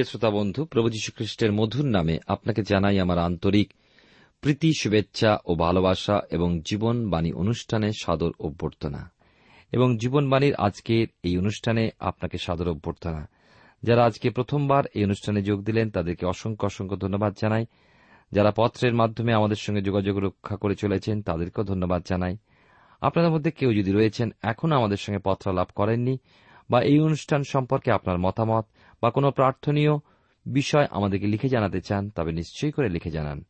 প্রিয় শ্রোতা বন্ধু, প্রভু যীশু খ্রিস্টের মধুর নামে আপনাকে জানাই আমার আন্তরিক প্রীতি, শুভেচ্ছা ও ভালোবাসা এবং জীবনবাণী অনুষ্ঠানে সাদর অভ্যর্থনা। এবং জীবনবাণীর আজকের এই অনুষ্ঠানে আপনাকে সাদর অভ্যর্থনা। যারা আজকে প্রথমবার এই অনুষ্ঠানে যোগ দিলেন, তাদেরকে অসংখ্য অসংখ্য ধন্যবাদ জানাই। যারা পত্রের মাধ্যমে আমাদের সঙ্গে যোগাযোগ রক্ষা করে চলেছেন, তাদেরকেও ধন্যবাদ জানাই। আপনাদের মধ্যে কেউ যদি রয়েছেন এখনও আমাদের সঙ্গে পত্র লাভ করেননি বা এই অনুষ্ঠান সম্পর্কে আপনার মতামত বা কোনো প্রার্থনীয় বিষয় আমাদেরকে লিখে জানাতে চান, তবে নিশ্চয়ই করে লিখে জানান।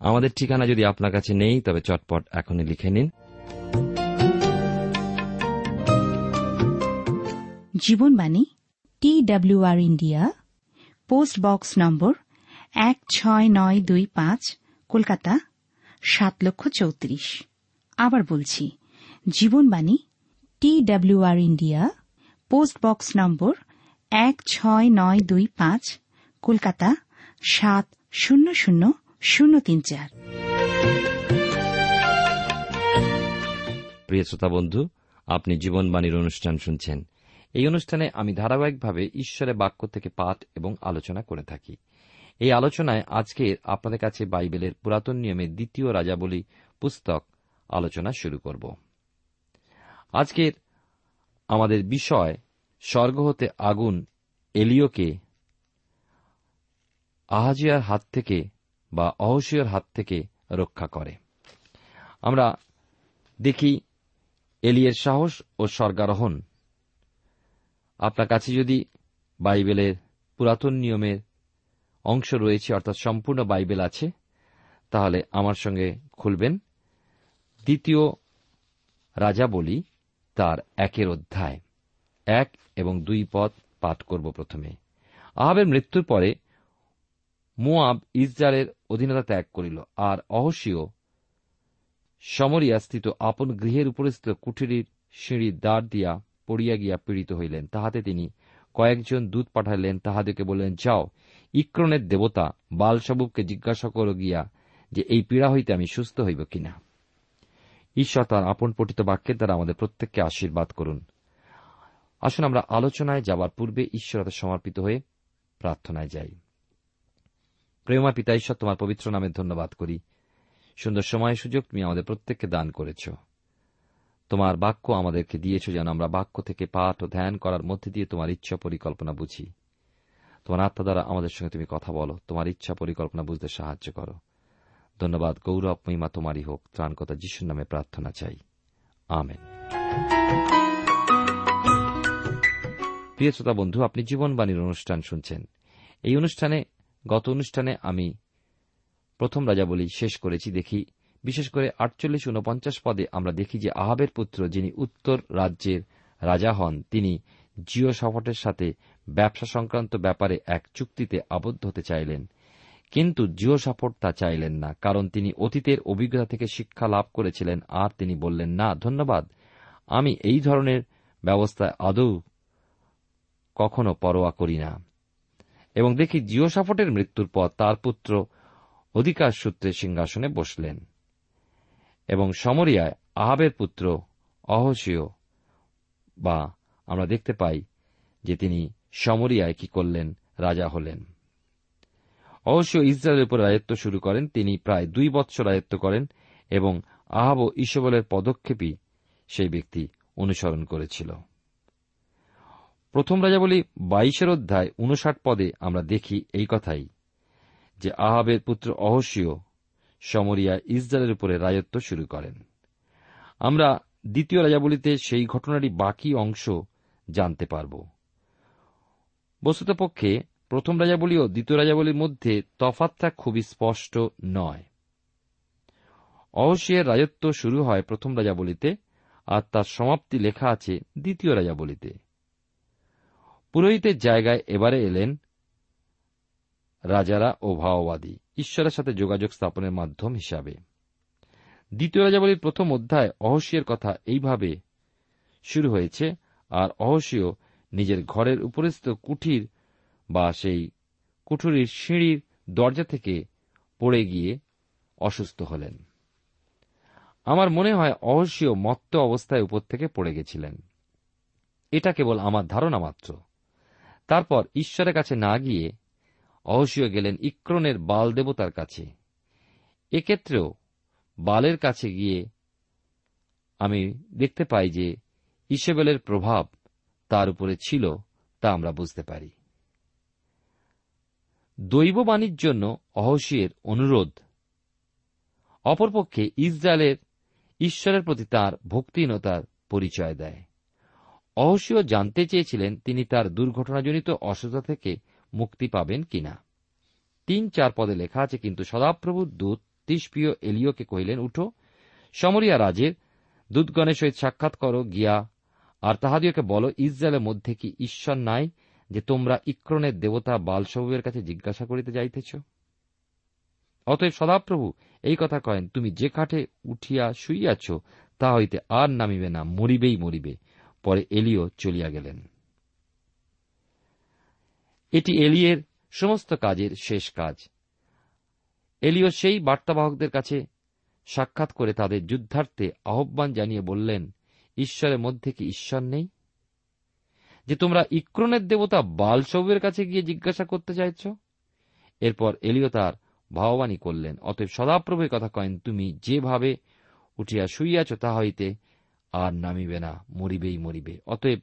আমাদের ঠিকানা যদি আপনার কাছে নেই, তবে চটপট এখনই লিখে নিন। Jibanbani T W R India, post box number এক ছয় নয় দুই পাঁচ, কলকাতা, সাত লক্ষ চৌত্রিশ। আবার বলছি, Jibanbani T W R India post box number এক ছয় নয় দুই পাঁচ, কলকাতা সাত শূন্য শূন্য শূন্য তিন চার। প্রিয় শ্রোতা বন্ধু, আপনি জীবনবাণীর অনুষ্ঠান শুনছেন। এই অনুষ্ঠানে আমি ধারাবাহিকভাবে ঈশ্বরের বাক্য থেকে পাঠ এবং আলোচনা করে থাকি। এই আলোচনায় আজকে আপনাদের কাছে বাইবেলের পুরাতন নিয়মের দ্বিতীয় রাজাবলী পুস্তক আলোচনা শুরু করব। আজকের আমাদের বিষয় স্বর্গ হতে আগুন এলিওকে আহাজিয়ার হাত থেকে বা অহসিয়ার হাত থেকে রক্ষা করে। আমরা দেখি এলিয়ের সাহস ও স্বর্গারোহণ। আপনার কাছে যদি বাইবেলের পুরাতন নিয়মের অংশ রয়েছে, অর্থাৎ সম্পূর্ণ বাইবেল আছে, তাহলে আমার সঙ্গে খুলবেন। দ্বিতীয় রাজা বলি তার একের অধ্যায়। এক এবং দুই পদ পাঠ করব প্রথমে। আহাবের মৃত্যুর পরে মোয়াব ইসরায়েলের অধীনতা ত্যাগ করিল, আর অহসীয় সমরিয়া স্থিত আপন গৃহের উপরে স্থিত কুঠিরির সিঁড়ির দ্বার দিয়া পড়িয়া গিয়া পীড়িত হইলেন। তাহাতে তিনি কয়েকজন দূত পাঠাইলেন তাহাদেরকে বললেন, যাও, ইক্রনের দেবতা বালসবুবকে জিজ্ঞাসা করো গিয়া যে এই পীড়া হইতে আমি সুস্থ হইব কিনা? ঈশ্বর তার আপন পঠিত বাক্যের দ্বারা আমাদের প্রত্যেককে আশীর্বাদ করুন। আসুন আমরা আলোচনায় যাবার পূর্বে ঈশ্বরতে সমর্পিত হয়ে প্রার্থনায় যাই। প্রেমা পিতা, ঈশ্বর তোমার পবিত্র নামে ধন্যবাদ করি। সুন্দর সময় সুযোগ তুমি আমাদের প্রত্যেককে দান করেছ। তোমার বাক্য আমাদেরকে দিয়েছ যেন আমরা বাক্য থেকে পাঠ ও ধ্যান করার মধ্যে দিয়ে তোমার ইচ্ছা পরিকল্পনা বুঝি। তোমার আত্মা দ্বারা আমাদের সঙ্গে তুমি কথা বলো। তোমার ইচ্ছা পরিকল্পনা বুঝতে সাহায্য করো। ধন্যবাদ, গৌরব, মহিমা তোমারই হোক ত্রাণকতা যিশুর নামে প্রার্থনা চাই। আমেন। প্রিয় শ্রোতা বন্ধু, আপনি জীবনবাণীর অনুষ্ঠান শুনছেন। এই অনুষ্ঠানে, গত অনুষ্ঠানে আমি প্রথম রাজা বলি শেষ করেছি, দেখি বিশেষ করে আটচল্লিশ উনপঞ্চাশ পদে আমরা দেখি যে আহাবের পুত্র যিনি উত্তর রাজ্যের রাজা হন, তিনি জিও সফটের সাথে ব্যবসা সংক্রান্ত ব্যাপারে এক চুক্তিতে আবদ্ধ হতে চাইলেন। কিন্তু জিও সাপোর্ট তা চাইলেন না, কারণ তিনি অতীতের অভিজ্ঞতা থেকে শিক্ষা লাভ করেছিলেন, আর তিনি বললেন, না, ধন্যবাদ। আমি এই ধরনের ব্যবস্থায় আদৌ কখনো পরোয়া করি না। এবং দেখি জিও সাপোর্টের মৃত্যুর পর তার পুত্র অধিকার সূত্রে সিংহাসনে বসলেন। এবং সমরিয়ায় আহাবের পুত্র অহসীয় বা আমরা দেখতে পাই যে তিনি সমরিয়ায় কি করলেন, রাজা হলেন। অবশ্য ইসরায়েলের উপর রাজত্ব শুরু করেন, তিনি প্রায় দুই বৎসর রাজত্ব করেন এবং আহাব ও ইসবলের পদক্ষেপই সেই ব্যক্তি অনুসরণ করেছিল। প্রথম রাজা বলি বাইশের অধ্যায় উনষাট পদে আমরা দেখি এই কথাই, যে আহাবের পুত্র অহসীয় সমরিয়া ইসরায়েলের উপরে রাজত্ব শুরু করেন। আমরা দ্বিতীয় রাজাবলিতে সেই ঘটনারই বাকি অংশ জানতে পারব। বস্তুতপক্ষে প্রথম রাজাবলী ও দ্বিতীয় রাজাবলীর মধ্যে তফাতটা খুবই স্পষ্ট নয়। অহসিয়ের রাজত্ব শুরু হয় প্রথম রাজাবলিতে আর তার সমাপ্তি লেখা আছে দ্বিতীয় রাজাবলিতে পুরোহিতের জায়গায় এবারে এলেন রাজারা ও ভাওবাদী, ঈশ্বরের সাথে যোগাযোগ স্থাপনের মাধ্যম হিসাবে। দ্বিতীয় রাজাবলীর প্রথম অধ্যায় অহসিয়ের কথা এইভাবে শুরু হয়েছে, আর অহসীয় নিজের ঘরের উপরস্থ কুঠির বা সেই কুঠুরির সিঁড়ির দরজা থেকে পড়ে গিয়ে অসুস্থ হলেন। আমার মনে হয় অহসীয় মত্ত অবস্থায় উপর থেকে পড়ে গেছিলেন। এটা কেবল আমার ধারণা মাত্র। তারপর ঈশ্বরের কাছে না গিয়ে অহসীয় গেলেন ইক্রনের বাল দেবতার কাছে। এক্ষেত্রেও বালের কাছে গিয়ে আমি দেখতে পাই যে ইসেবেলের প্রভাব তার উপরে ছিল তা আমরা বুঝতে পারি। দৈববাণীর জন্য অহসিয়ের অনুরোধ। অপরপক্ষে ইসরায়েলের ঈশ্বরের প্রতি তার ভক্তিহীনতার পরিচয় দেয়। অহসীয় জানতে চেয়েছিলেন তিনি তার দুর্ঘটনাজনিত অসুস্থতা থেকে মুক্তি পাবেন কিনা। তিন চার পদে লেখা আছে, কিন্তু সদাপ্রভুর দূত তিসপ্রিয় এলিওকে কহিলেন, উঠো, সমরিয়া রাজের দূতগণের সহিত সাক্ষাৎ করো, গিয়া, আর তাহাদিওকে বলো, ইসরায়েলের মধ্যে কি ঈশ্বর নাই? যে তোমরা ইক্রনের দেবতা বালসবের কাছে জিজ্ঞাসা করিতে যাইতেছ? অতএব সদাপ্রভু, এই কথা কয়েন, তুমি যে কাঠে উঠিয়া শুইয়াছ, তা হইতে আর নামিবে না, মরিবেই মরিবে। পরে এলিও চলিয়া গেলেন। এটি এলিয়ের সমস্ত কাজের শেষ কাজ। এলিও সেই বার্তাবাহকদের কাছে সাক্ষাৎ করে তাদের যুদ্ধার্থে আহ্বান জানিয়ে বললেন, ঈশ্বরের মধ্যে কি ঈশ্বর নেই? যে তোমরা ইক্রনের দেবতা বালসবের কাছে গিয়ে জিজ্ঞাসা করতে চাইছ? এরপর এলিও তার ভাববাণী করলেন, অতএব সদাপ্রভুর কথা কয়েন, তুমি যেভাবে উঠিয়া শুইয়াছ তা হইতে আর নামিবে না, মরিবেই মরিবে। অতএব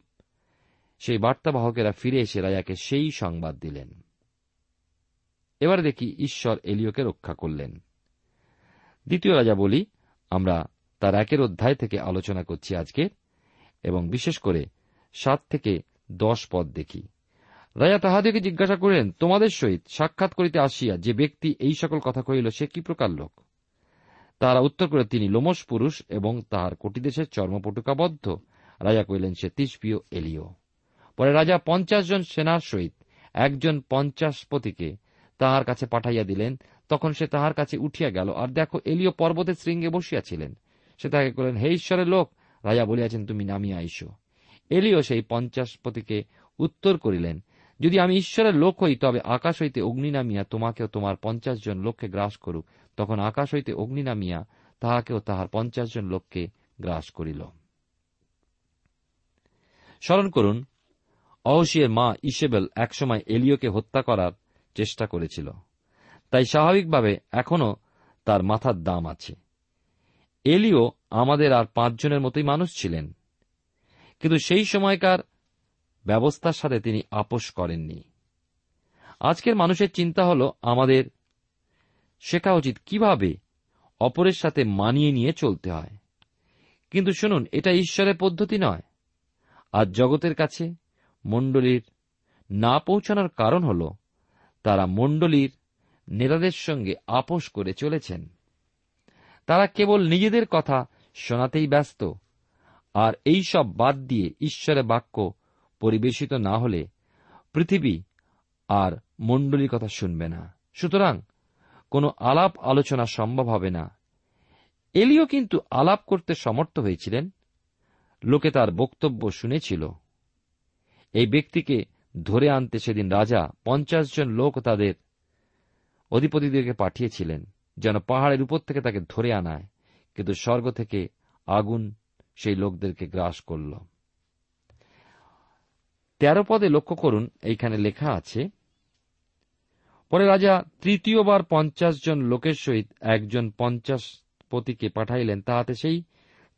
সেই বার্তাবাহকেরা ফিরে এসে রাজাকে সেই সংবাদ দিলেন। এবার দেখি ঈশ্বর এলিওকে রক্ষা করলেন। দ্বিতীয় রাজা বলি, আমরা তার একের অধ্যায় থেকে আলোচনা করছি আজকে, এবং বিশেষ করে সাত থেকে দশ পদ দেখি। রাজা তাহাদেরকে জিজ্ঞাসা করিলেন, তোমাদের সহিত সাক্ষাৎ করিতে আসিয়া যে ব্যক্তি এই সকল কথা কহিল, সে কি প্রকার লোক? তারা উত্তর করে তিনি লোমস পুরুষ এবং তাহার কোটিদেশের চর্মপটুকাবদ্ধ। রাজা কহিলেন, সে তিসপিও এলিও। পরে রাজা পঞ্চাশ জন সেনার সহিত একজন পঞ্চাশপতিকে তাহার কাছে পাঠাইয়া দিলেন। তখন সে তাহার কাছে উঠিয়া গেল, আর দেখো এলিও পর্বতের শৃঙ্গে বসিয়াছিলেন। সে তাকে কহিলেন, হে ঈশ্বরের লোক! রাজা বলিয়াছেন, তুমি নামিয়া আইসো। এলিও সেই পঞ্চাশপতিকে উত্তর করিলেন, যদি আমি ঈশ্বরের লোক হই, তবে আকাশ হইতে অগ্নি নামিয়া তোমাকেও তোমার পঞ্চাশ জন লোককে গ্রাস করুক তখন আকাশ হইতে অগ্নি নামিয়া তাহাকে ও তাহার পঞ্চাশ জন লোককে গ্রাস করিল। স্মরণ করুন, অহসিয়ের মা ইসেবেল একসময় এলিওকে হত্যা করার চেষ্টা করেছিল। তাই স্বাভাবিকভাবে এখনও তার মাথার দাম আছে। এলিও আমাদের আর পাঁচজনের মতোই মানুষ ছিলেন। কিন্তু সেই সময়কার ব্যবস্থার সাথে তিনি আপোষ করেননি। আজকের মানুষের চিন্তা হল আমাদের শেখা উচিত কীভাবে অপরের সাথে মানিয়ে নিয়ে চলতে হয়। কিন্তু শুনুন, এটা ঈশ্বরের পদ্ধতি নয়। আজ জগতের কাছে মণ্ডলীর না পৌঁছানোর কারণ হল তারা মণ্ডলীর নেতাদের সঙ্গে আপোষ করে চলেছেন। তারা কেবল নিজেদের কথা শোনাতেই ব্যস্ত আর এই সব বাদ দিয়ে ঈশ্বরের বাক্য পরিবেশিত না হলে পৃথিবী আর মণ্ডলীর কথা শুনবে না। সুতরাং কোনো আলাপ আলোচনা সম্ভব হবে না। এলিও কিন্তু আলাপ করতে সমর্থ হয়েছিলেন। লোকে তার বক্তব্য শুনেছিল। এই ব্যক্তিকে ধরে আনতে সেদিন রাজা পঞ্চাশ জন লোক তাদের অধিপতিদেরকে পাঠিয়েছিলেন, যেন পাহাড়ের উপর থেকে তাকে ধরে আনায়। কিন্তু স্বর্গ থেকে আগুন সেই লোকদেরকে গ্রাস করল। তেরো পদে লক্ষ্য করুন, এইখানে লেখা আছে, পরে রাজা তৃতীয়বার পঞ্চাশ জন লোকের সহিত একজন পঞ্চাশ পতিকে পাঠাইলেন, তাহাতে সেই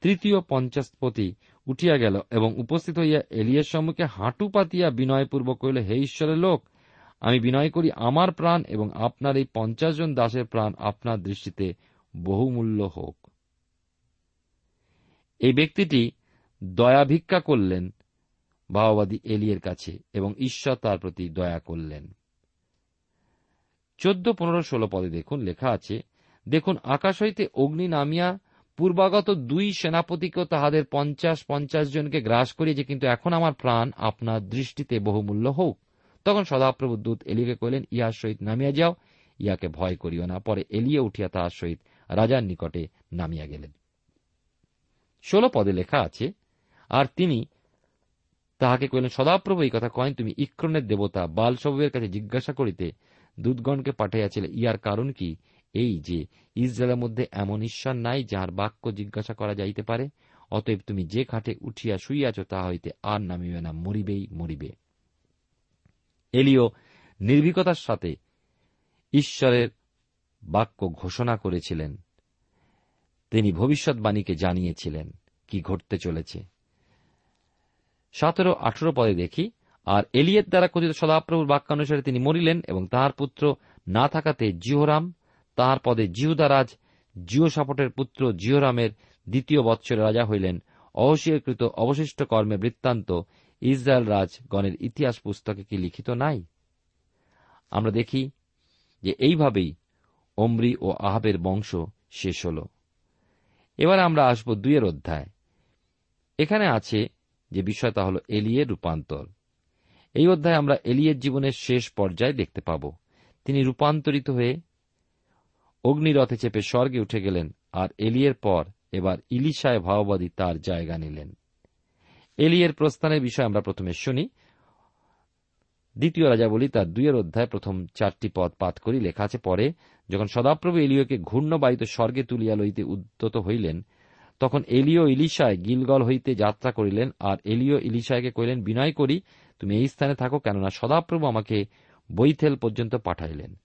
তৃতীয় পঞ্চাশপতি উঠিয়া গেল এবং উপস্থিত হইয়া এলিয়ার সম্মুখে হাঁটু পাতিয়া বিনয়পূর্বক কহিল, হে ঈশ্বরের লোক, আমি বিনয় করি আমার প্রাণ এবং আপনার এই পঞ্চাশ জন দাসের প্রাণ আপনার দৃষ্টিতে বহুমূল্য হোক। এই ব্যক্তিটি দয়া ভিক্ষা করলেন ভাওবাদী এলিয়ের কাছে এবং ঈশ্বর তার প্রতি দয়া করলেন। চোদ্দ, পনেরো, ষোলো পদে দেখুন, লেখা আছে, দেখুন, আকাশ হইতে অগ্নি নামিয়া পূর্বাগত দুই সেনাপতিকেও তাহাদের পঞ্চাশ পঞ্চাশ জনকে গ্রাস করিয়েছে, কিন্তু এখন আমার প্রাণ আপনার দৃষ্টিতে বহুমূল্য হোক। তখন সদাপ্রভু দূত এলিকে কহিলেন, ইহার সহিত নামিয়া যাও, ইহাকে ভয় করিও না। পরে এলিয়ে উঠিয়া তাহার সহিত রাজার নিকটে নামিয়া গেলেন। ষোল পদে লেখা আছে, আর তিনি তাহাকে কহিলেন, সদাপ্রভু, এই কথা কয়েন তুমি ইক্রনের দেবতা বালসবের কাছে জিজ্ঞাসা করিতে দূতগণকে পাঠাইয়াছিলে ইহার কারণ কি? এই যে, ইসরায়েলের মধ্যে এমন ঈশ্বর নাই, যাহার বাক্য জিজ্ঞাসা করা যাইতে পারে, অতএব তুমি যে খাটে উঠিয়া শুইয়াছ তা হইতে আর নামিবে না, মরিবেই মরিবে। এলিও নির্ভীকতার সাথে ঈশ্বরের বাক্য ঘোষণা করেছিলেন। তিনি ভবিষ্যৎবাণীকে জানিয়েছিলেন কি ঘটতে চলেছে। সতেরো আঠেরো পদে দেখি, আর এলিয়ের দ্বারা কথিত সদাপ্রভুর বাক্যানুসারে তিনি মরিলেন এবং তাহার পুত্র না থাকাতে জিহরাম, তাহার পদে জিহুদারাজ জিও সাপটের পুত্র জিওরামের দ্বিতীয় বৎসরে রাজা হইলেন। অবশীয়কৃত অবশিষ্ট কর্মে বৃত্তান্ত ইসরায়েল রাজগণের ইতিহাস পুস্তকে কি লিখিত নাই? আমরা দেখি যে এইভাবেই অমরি ও আহাবের বংশ শেষ হল। এবার আমরা আসব দুইয়ের অধ্যায়। এখানে আছে যে বিষয়টা হল এলিয়ের রূপান্তর। এই অধ্যায়ে আমরা এলিয়ের জীবনের শেষ পর্যায়ে দেখতে পাব। তিনি রূপান্তরিত হয়ে অগ্নিরথে চেপে স্বর্গে উঠে গেলেন আর এলিয়ের পর এবার ইলিশায় ভাওবাদী তার জায়গা নিলেন। এলিয়ের প্রস্থানের বিষয় আমরা প্রথমে শুনি দ্বিতীয় রাজা বলি তার দুইয়ের অধ্যায় প্রথম চারটি পদ পাঠ করি। লেখা আছে, পরে যখন সদাপ্রভু এলিওকে ঘূর্ণবায়িত স্বর্গে তুলিয়া লইতে উদ্যত হইলেন, তখন এলিও ইলিশায় গিলগল হইতে যাত্রা করিলেন, আর এলিও ইলিশায়কে কহিলেন, বিনয় করি, তুমি এই স্থানে থাকো কেননা সদাপ্রভু আমাকে বৈথেল পর্যন্ত পাঠাইলেন।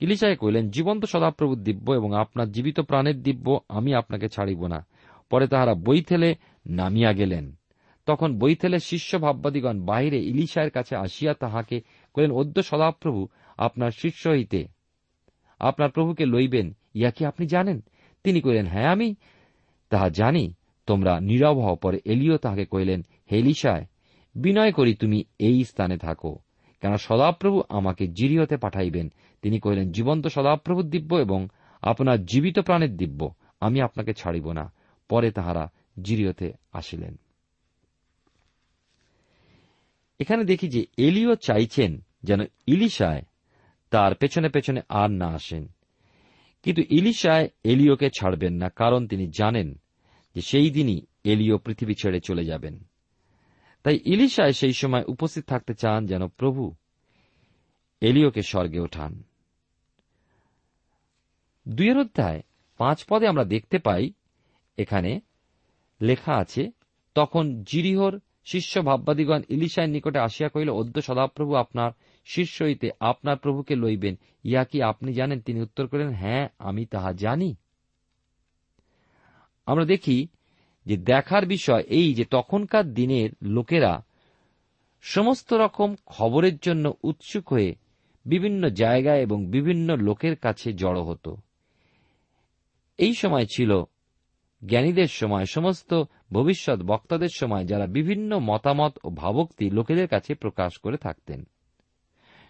ইলিশায় কহিলেন, জীবন্ত সদাপ্রভুর দিব্য এবং আপনার জীবিত প্রাণের দিব্য, আমি আপনাকে ছাড়িব না। পরে তাহারা বৈথেলে নামিয়া গেলেন। তখন বৈথেলের শিষ্য ভাববাদীগণ বাহিরে ইলিশায়ের কাছে আসিয়া তাহাকে কহিলেন, অদ্য সদাপ্রভু আপনার শিষ্য হইতে আপনার প্রভুকে লইবেন ইয়া কি আপনি জানেন? তিনি কহিলেন হ্যাঁ আমি। তাহা জানি। তোমরা নীরব হও পরে এলিও তাহাকে কহিলেন, হে ইলিশায়, বিনয় করি তুমি এই স্থানে থাকো। কেন সদাপ্রভু আমাকে জিরিয়তে পাঠাইবেন। তিনি কহিলেন, জীবন্ত সদাপ্রভুর দিব্য এবং আপনার জীবিত প্রাণের দিব্য। আমি আপনাকে ছাড়িব না। পরে তাহারা জিরিয়তে আসিলেন। এখানে দেখি যে এলিও চাইছেন যেন ইলিশায় তার পেছনে পেছনে আর না আসেন। কিন্তু ইলিশায় এলিওকে ছাড়বেন না, কারণ তিনি জানেন যে সেই দিনই এলিও পৃথিবী ছেড়ে চলে যাবেন। তাই ইলিশায় সেই সময় উপস্থিত থাকতে চান যেন প্রভু এলিওকে স্বর্গে ওঠান। দুইয়ের অধ্যায় পাঁচ পদে আমরা দেখতে পাই, এখানে লেখা আছে, তখন জিরিহর শিষ্য ভাববাদীগণ ইলিশায়ের নিকটে আসিয়া কহিল, অদ্য সদাপ্রভু আপনার শিষ্য হইতে আপনার প্রভুকে লইবেন। ইয়া কি আপনি জানেন? তিনি উত্তর করেন হ্যাঁ আমি তাহা জানি। আমরা দেখি যে দেখার বিষয় এই যে তখনকার দিনের লোকেরা সমস্ত রকম খবরের জন্য উৎসুক হয়ে বিভিন্ন জায়গায় এবং বিভিন্ন লোকের কাছে জড়ো হতো। এই সময় ছিল জ্ঞানীদের সময়, সমস্ত ভবিষ্যৎ বক্তাদের সময় যারা বিভিন্ন মতামত ও ভাবক্তি লোকেদের কাছে প্রকাশ করে থাকতেন।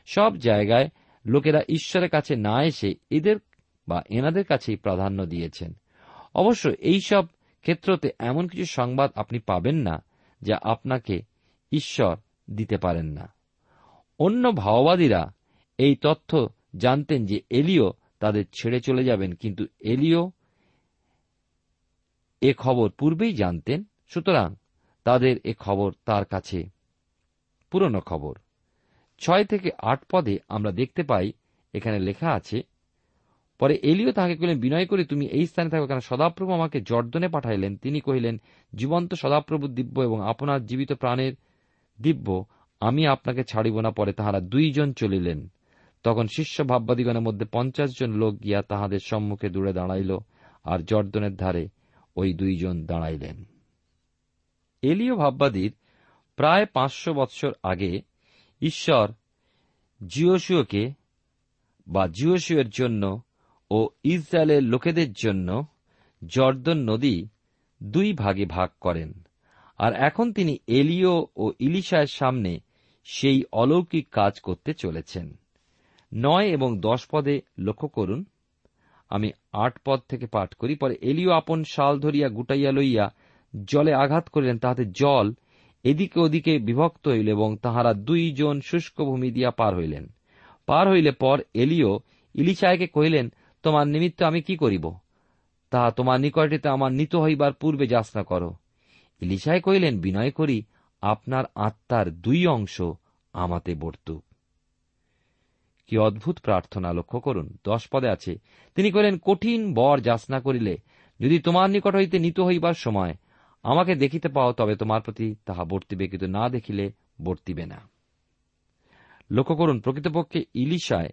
সব জায়গায় লোকেরা ঈশ্বরের কাছে না এসে এদের বা এনাদের কাছেই প্রাধান্য দিয়েছেন। অবশ্য এইসব ক্ষেত্রতে এমন কিছু সংবাদ আপনি পাবেন না যা আপনাকে ঈশ্বর দিতে পারেন না। অন্য ভাওবাদীরা এই তথ্য জানতেন যে এলিও তাদের ছেড়ে চলে যাবেন, কিন্তু এলিও এ খবর পূর্বেই জানতেন, সুতরাং তাদের এ খবর তার কাছে পুরনো খবর। ছয় থেকে আট পদে আমরা দেখতে পাই, এখানে লেখা আছে, পরে এলিও তাহাকে কহিলেন, বিনয় করে, তুমি এই স্থানে থাকো কেন? সদাপ্রভু আমাকে জর্দনে পাঠাইলেন। তিনি কহিলেন, জীবন্ত সদাপ্রভু দিব্য এবং আপনার জীবিত প্রাণের দিব্য, আমি আপনাকে ছাড়িব না। পরে তাহারা দুইজন চলিলেন। তখন শিষ্য ভাববাদীগণের মধ্যে পঞ্চাশ জন লোক গিয়া তাহাদের সম্মুখে দূরে দাঁড়াইল আর জর্দনের ধারে ওই দুইজন দাঁড়াইলেন। এলিও ভাববাদীর প্রায় পাঁচশো বৎসর আগে ঈশ্বর জিওসিওকে বা জিওসিওর জন্য ও ইসরায়েলের লোকেদের জন্য জর্দন নদী দুই ভাগে ভাগ করেন। আর এখন তিনি এলিও ও ইলিশায়ের সামনে সেই অলৌকিক কাজ করতে চলেছেন। নয় এবং দশ পদে লক্ষ্য করুন আমি আট পদ থেকে পাঠ করি। পরে এলিও আপন শাল ধরিয়া গুটাইয়া লইয়া জলে আঘাত করিলেন, তাহাতে জল এদিকে ওদিকে বিভক্ত হইল এবং তাহারা দুইজন শুষ্ক ভূমি দিয়া পার হইলেন। পার হইলে পর এলিও ইলিশায়কে কহিলেন, তোমার নিমিত্ত আমি কি করিব? তাহা তোমার নিকটেতে আমার নিত হইবার পূর্বে যাচনা করো। ইলিশায় কহিলেন, বিনয় করি, আপনার আত্মার দুই অংশ আমাতে বর্তুক কি অদ্ভুত প্রার্থনা লক্ষ্য করুন। দশ পদে আছে। তিনি কহিলেন, কঠিন বর যাচনা করিলে যদি তোমার নিকট হইতে নিত হইবার সময় আমাকে দেখিতে পাও, তবে তোমার প্রতি তাহা বর্তিবে কিন্তু না দেখিলে বর্তিবে না। লক্ষ্য করুন, প্রকৃতপক্ষে ইলিশায়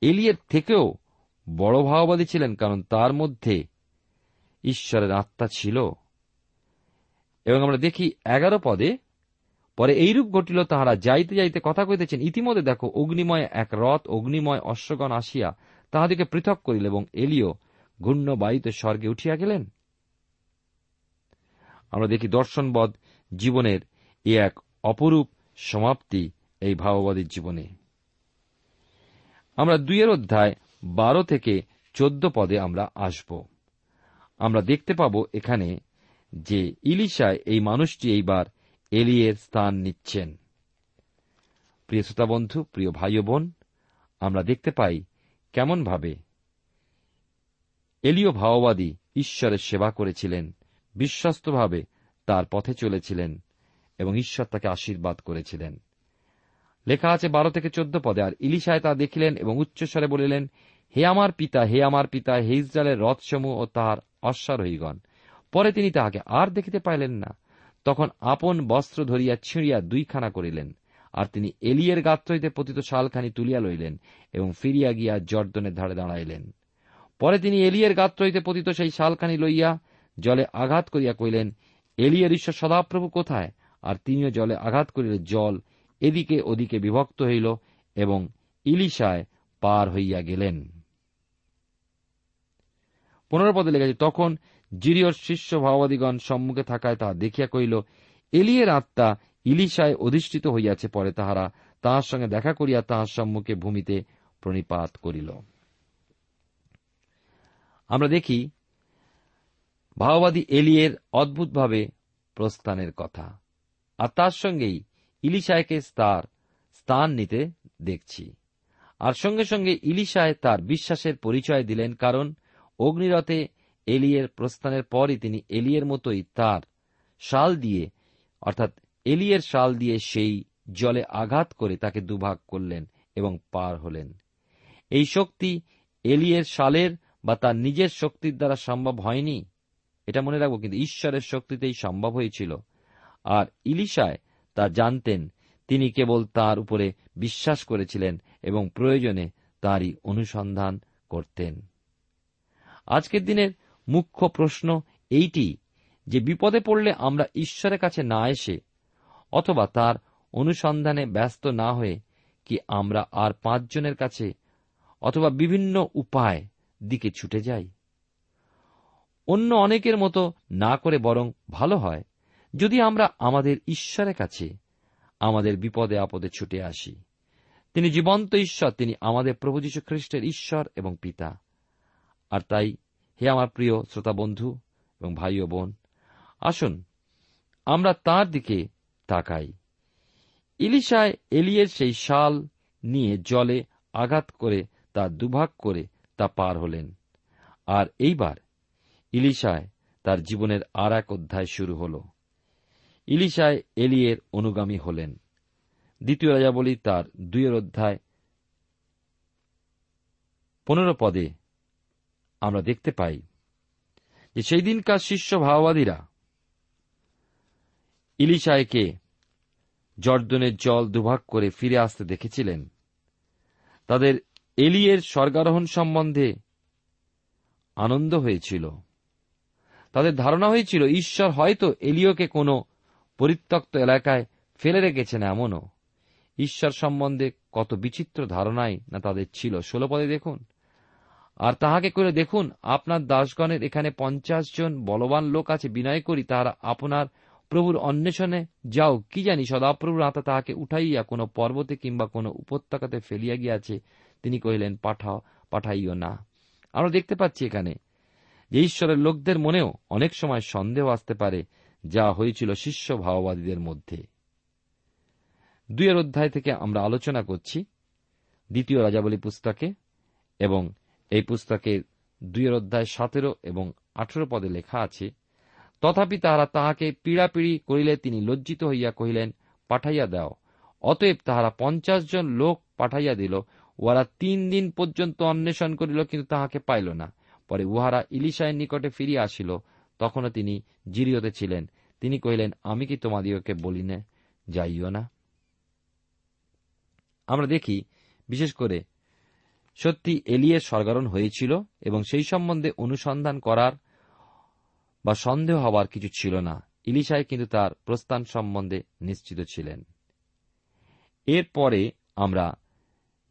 এলিয়ের থেকেও বড় ভাওবাদী ছিলেন, কারণ তার মধ্যে ঈশ্বরের আত্মা ছিল। এবং আমরা দেখি এগারো পদে পরে এইরূপ ঘটিল তাহারা যাইতে যাইতে কথা কইতেছেন ইতিমধ্যে দেখো অগ্নিময় এক রথ, অগ্নিময় অশ্বগণ আসিয়া তাহাদিকে পৃথক করিল এবং এলিও ঘূর্ণ বায়ুতে স্বর্গে উঠিয়া গেলেন। আমরা দেখি দর্শনবদ জীবনের এ এক অপরূপ সমাপ্তি এই ভাববাদীর জীবনে। আমরা দুইয়ের অধ্যায় বারো থেকে চোদ্দ পদে আমরা আসব। আমরা দেখতে পাব এখানে যে ইলিশায় এই মানুষটি এইবার এলিয়ের স্থান নিচ্ছেন। প্রিয় শ্রোতা বন্ধু, প্রিয় ভাই বোন, আমরা দেখতে পাই কেমনভাবে এলিও ভাওবাদী ঈশ্বরের সেবা করেছিলেন, বিশ্বস্তভাবে তার পথে চলেছিলেন এবং ঈশ্বর তাকে আশীর্বাদ করেছিলেন। লেখা আছে বারো থেকে চোদ্দ পদে, আর ইলিশায় তা দেখিলেন এবং উচ্চস্বরে বলিলেন, হে আমার পিতা, হে আমার পিতা, হে ইসরায়েলের রথসমূহ ও তাহার অশ্বারোহীগণ। পরে তিনি তাহাকে আর দেখিতে পাইলেন না। তখন আপন বস্ত্র ধরিয়া ছিঁড়িয়া দুইখানা করিলেন, আর তিনি এলিয়ের গাত্র হইতে পতিত শালখানি তুলিয়া লইলেন এবং ফিরিয়া গিয়া জর্দনের ধারে দাঁড়াইলেন। পরে তিনি এলিয়ের গাত্র হইতে পতিত সেই শালখানি লইয়া জলে আঘাত করিয়া কইলেন এলিয়ের ঈশ্বর সদাপ্রভু কোথায়? আর তিনিও জলে আঘাত করিলে জল এদিকে ওদিকে বিভক্ত হইল এবং ইলিশায় পার হইয়া গেলেন। পনেরো পদে লেগেছে তখন জিরিয়র শিষ্য ভাওবাদীগণ সম্মুখে থাকায় তাহা দেখিয়া কহিল, এলিয়ের আত্মা ইলিশায় অধিষ্ঠিত হইয়াছে, পরে তাহারা তাহার সঙ্গে দেখা করিয়া তাহার সম্মুখে ভূমিতে প্রণিপাত করিল। আমরা দেখি ভাওবাদী এলিয়ের অদ্ভুতভাবে প্রস্থানের কথা। আর তার সঙ্গেই ইলিশায়কে তার স্থান নিতে দেখছি। আর সঙ্গে সঙ্গে ইলিশায় তার বিশ্বাসের পরিচয় দিলেন, কারণ অগ্নিরথে এলিয়ের প্রস্থানের পরই তিনি এলিয়ের মতোই তার শাল দিয়ে, অর্থাৎ এলিয়ের শাল দিয়ে সেই জলে আঘাত করে তাকে দুভাগ করলেন এবং পার হলেন। এই শক্তি এলিয়ের শালের বা তার নিজের শক্তির দ্বারা সম্ভব হয়নি? এটা মনে রাখব, কিন্তু ঈশ্বরের শক্তিতেই সম্ভব হয়েছিল। আর ইলিশায় তা জানতেন, তিনি কেবল তার উপরে বিশ্বাস করেছিলেন এবং প্রয়োজনে তারই অনুসন্ধান করতেন। আজকের দিনের মুখ্য প্রশ্ন এইটি যে বিপদে পড়লে আমরা ঈশ্বরের কাছে না এসে অথবা তার অনুসন্ধানে ব্যস্ত না হয়ে কি আমরা আর পাঁচজনের কাছে অথবা বিভিন্ন উপায় দিকে ছুটে যাই। অন্য অনেকের মতো না করে বরং ভালো হয় যদি আমরা আমাদের ঈশ্বরের কাছে, আমাদের বিপদে আপদে ছুটে আসি। তিনি জীবন্ত ঈশ্বর, তিনি আমাদের প্রভু যীশু খ্রিস্টের ঈশ্বর এবং পিতা। আর তাই হে আমার প্রিয় শ্রোতা বন্ধু এবং ভাই ও বোন, আসুন আমরা তার দিকে তাকাই। ইলিশায় এলিয়ের সেই শাল নিয়ে জলে আঘাত করে তা দুভাগ করে তা পার হলেন। আর এইবার ইলিশায় তার জীবনের আর এক অধ্যায় শুরু হল। ইলিশায় এলিয়ের অনুগামী হলেন। দ্বিতীয় রাজা বলি তার দুইয়ের অধ্যায় পনেরো পদে আমরা দেখতে পাই যে সেই দিনকার শিষ্য ভাওবাদীরা ইলিশায়কে জর্দনের জল দুভাগ করে ফিরে আসতে দেখেছিলেন। তাদের এলিয়ের স্বর্গারোহণ সম্বন্ধে আনন্দ হয়েছিল। তাদের ধারণা হয়েছিল, ঈশ্বর হয়তো এলিওকে কোনো পরিত্যক্ত এলাকায় ফেলে রেখেছেন এমনও। ঈশ্বর সম্বন্ধে কত বিচিত্র ধারণাই না তাদের ছিল। ষোলো পদে দেখুন। আর তাহাকে করে দেখুন, আপনার দাসগণের এখানে পঞ্চাশ জন বলবান লোক আছে, বিনয় করি, তাহারা আপনার প্রভুর অন্বেষণে যাও। কি জানি, সদাপ্রভুর হাতে তাহাকে উঠাইয়া কোনো পর্বতে কিংবা কোনো উপত্যকাতে ফেলিয়া গিয়াছে। তিনি কহিলেন, পাঠাও, পাঠাইও না। আমরা দেখতে পাচ্ছি এখানে যে ঈশ্বরের লোকদের মনেও অনেক সময় সন্দেহ আসতে পারে, যা হয়েছিল শিষ্য ভাওবাদীদের মধ্যে। দুইয়ের অধ্যায় থেকে আমরা আলোচনা করছি, দ্বিতীয় রাজাবলী পুস্তকে এবং এই পুস্তকের দুইয়ের অধ্যায় সতেরো এবং আঠেরো পদে লেখা আছে, তথাপি তাহারা তাহাকে পীড়াপিড়ি করিলে তিনি লজ্জিত হইয়া কহিলেন, পাঠাইয়া দাও। অতএব তাহারা পঞ্চাশ জন লোক পাঠাইয়া দিল, উহারা তিন দিন পর্যন্ত অন্বেষণ করিল, কিন্তু তাহাকে পাইল না। পরে উহারা ইলিশায়ের নিকটে ফিরিয়া আসিল। তখনও তিনি জিরিয়তে ছিলেন। তিনি কহিলেন, আমি কি তোমাদিওকে বলি না? যাইও না। আমরা দেখি, বিশেষ করে সত্যি এলিয়ের সরগরণ হয়েছিল এবং সেই সম্বন্ধে অনুসন্ধান করার বা সন্দেহ হওয়ার কিছু ছিল না। ইলিশায় কিন্তু তার প্রস্থান সম্বন্ধে নিশ্চিত ছিলেন। এরপরে আমরা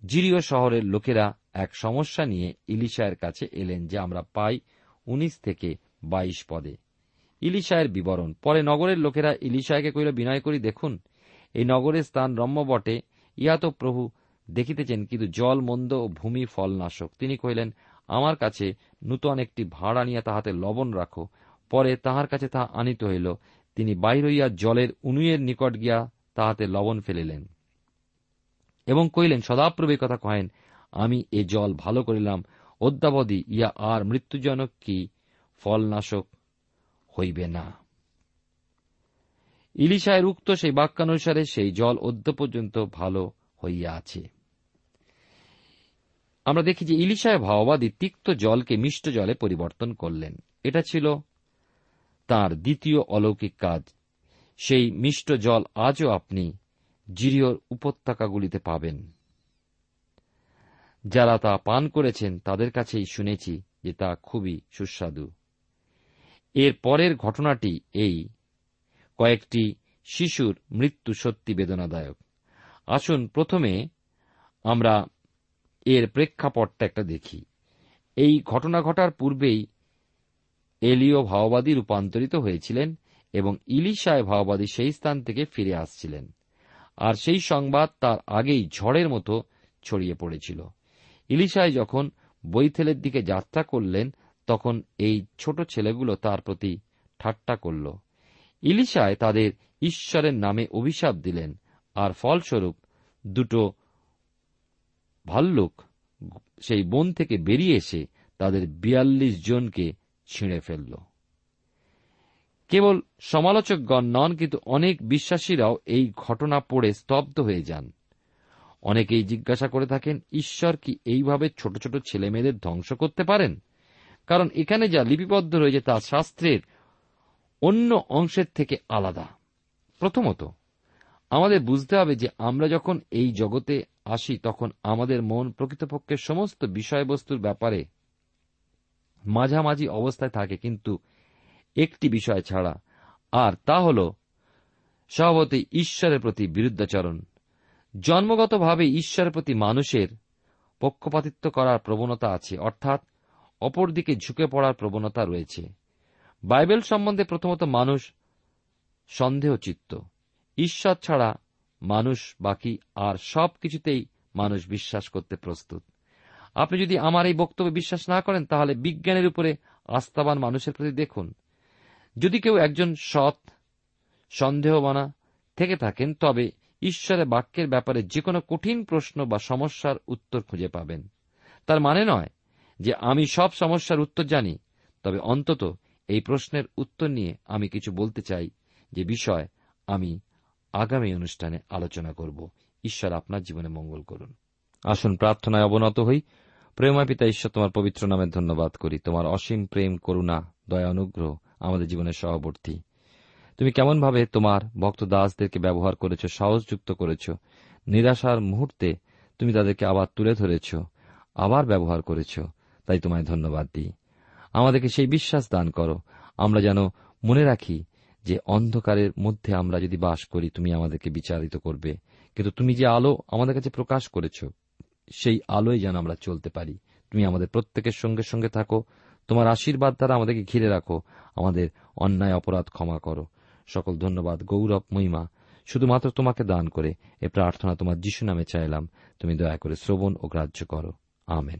জিরিয় শহরের লোকেরা এক সমস্যা নিয়ে ইলিশায়ের কাছে এলেন যে আমরা পাই উনিশ থেকে বাইশ পদে। ইলিশায়ের বিবরণ। পরে নগরের লোকেরা ইলিশায়কে কইল বিনয় করি, দেখুন, এই নগরের স্থান রম্য বটে ইহা তো প্রভু দেখিতেছেন কিন্তু জল, মন্দ ও ভূমি ফলনাশক। তিনি কহিলেন, আমার কাছে নূতন একটি ভাড় আনিয়া তাহাতে লবণ রাখো। পরে তাহার কাছে তাহা আনিত হইল। তিনি বাইর হইয়া জলের উনুয়ের নিকট গিয়া তাহাতে লবণ ফেলিলেন এবং কহিলেন, সদাপ্রভে কথা কহেন, আমি এ জল ভালো করিলাম। অদ্যাবধি ইয়া আর মৃত্যুজনক কি ফলনাশক হইবে না? ইলিশায়ের উক্ত সেই বাক্যানুসারে সেই জল অদ্য পর্যন্ত ভালো হইয়া আছে। আমরা দেখি যে ইলিশায় ভাওবাদী তিক্ত জলকে মিষ্ট জলে পরিবর্তন করলেন। এটা ছিল তার দ্বিতীয় অলৌকিক কাজ। সেই মিষ্ট জল আজও আপনি জিরিয়র উপত্যকাগুলিতে পাবেন। যারা তা পান করেছেন, তাদের কাছেই শুনেছি যে তা খুবই সুস্বাদু। এর পরের ঘটনাটি এই। কয়েকটি শিশুর মৃত্যু সত্যি বেদনাদায়ক। আসুন প্রথমে আমরা এর প্রেক্ষাপটটা একটা দেখি। এই ঘটনা ঘটার পূর্বেই এলিও ভাওবাদী রূপান্তরিত হয়েছিলেন এবং ইলিশায় ভাওবাদী সেই স্থান থেকে ফিরে আসছিলেন। আর সেই সংবাদ তার আগেই ঝড়ের মতো ছড়িয়ে পড়েছিল। ইলিশায় যখন বৈথেলের দিকে যাত্রা করলেন, তখন এই ছোট ছেলেগুলো তার প্রতি ঠাট্টা করল। ইলিশায় তাদের ঈশ্বরের নামে অভিশাপ দিলেন, আর ফলস্বরূপ দুটো ভাল্লুক সেই বন থেকে বেরিয়ে এসে তাদের বিয়াল্লিশ জনকে ছিঁড়ে ফেলল। কেবল সমালোচকগণ নন, কিন্তু অনেক বিশ্বাসীরাও এই ঘটনা পড়ে স্তব্ধ হয়ে যান। অনেকেই জিজ্ঞাসা করে থাকেন, ঈশ্বর কি এইভাবে ছোট ছোট ছেলেমেয়েদের ধ্বংস করতে পারেন? কারণ এখানে যা লিপিবদ্ধ রয়েছে তা শাস্ত্রের অন্য অংশের থেকে আলাদা। প্রথমত, আমাদের বুঝতে হবে যে আমরা যখন এই জগতে আসি তখন আমাদের মন প্রকৃতপক্ষে সমস্ত বিষয়বস্তুর ব্যাপারে মাঝামাঝি অবস্থায় থাকে, কিন্তু একটি বিষয় ছাড়া। আর তা হল, স্বভাবতই ঈশ্বরের প্রতি বিরুদ্ধাচরণ। জন্মগতভাবে ঈশ্বরের প্রতি মানুষের পক্ষপাতিত্ব করার প্রবণতা আছে, অর্থাৎ অপরদিকে ঝুঁকে পড়ার প্রবণতা রয়েছে। বাইবেল সম্বন্ধে প্রথমত মানুষ সন্দেহচিত্ত। ঈশ্বর ছাড়া মানুষ, বাকি আর সব কিছুতেই মানুষ বিশ্বাস করতে প্রস্তুত। আপনি যদি আমার এই বক্তব্য বিশ্বাস না করেন, তাহলে বিজ্ঞানের উপরে আস্থাবান মানুষের প্রতি দেখুন। যদি কেউ একজন সৎ, সন্দেহবানা থেকে থাকেন, তবে ঈশ্বরের বাক্যের ব্যাপারে যে কোনো কঠিন প্রশ্ন বা সমস্যার উত্তর খুঁজে পাবেন। তার মানে নয় যে আমি সব সমস্যার উত্তর জানি, তবে অন্তত এই প্রশ্নের উত্তর নিয়ে আমি কিছু বলতে চাই, যে বিষয় আমি আগামী অনুষ্ঠানে আলোচনা করব। ঈশ্বর আপনার জীবনে মঙ্গল করুন। আসুন প্রার্থনায় অবনত হই। প্রেমা পিতা ঈশ্বর, তোমার পবিত্র নামে ধন্যবাদ করি। তোমার অসীম প্রেম, করুণা, দয়া, অনুগ্রহ আমাদের জীবনের সহবর্তী। তুমি কেমনভাবে তোমার ভক্ত দাসদেরকে ব্যবহার করেছ, সাহসযুক্ত করেছ, নিরাশার মুহূর্তে তুমি তাদেরকে আবার তুলে ধরেছ, আবার ব্যবহার করেছ, তাই তোমায় ধন্যবাদ দিই। আমাদেরকে সেই বিশ্বাস দান করো। আমরা যেন মনে রাখি যে অন্ধকারের মধ্যে আমরা যদি বাস করি, তুমি আমাদেরকে বিচারিত করবে। কিন্তু তুমি যে আলো আমাদের কাছে প্রকাশ করেছ, সেই আলোয় যেন আমরা চলতে পারি। তুমি আমাদের প্রত্যেকের সঙ্গে সঙ্গে থাকো। তোমার আশীর্বাদ দ্বারা আমাদেরকে ঘিরে রাখো। আমাদের অন্যায় অপরাধ ক্ষমা করো। সকল ধন্যবাদ, গৌরব, মহিমা। শুধুমাত্র তোমাকে দান করে এ প্রার্থনা তোমার যিশু নামে চাইলাম। তুমি দয়া করে শ্রবণ ও গ্রাহ্য করো। আমেন।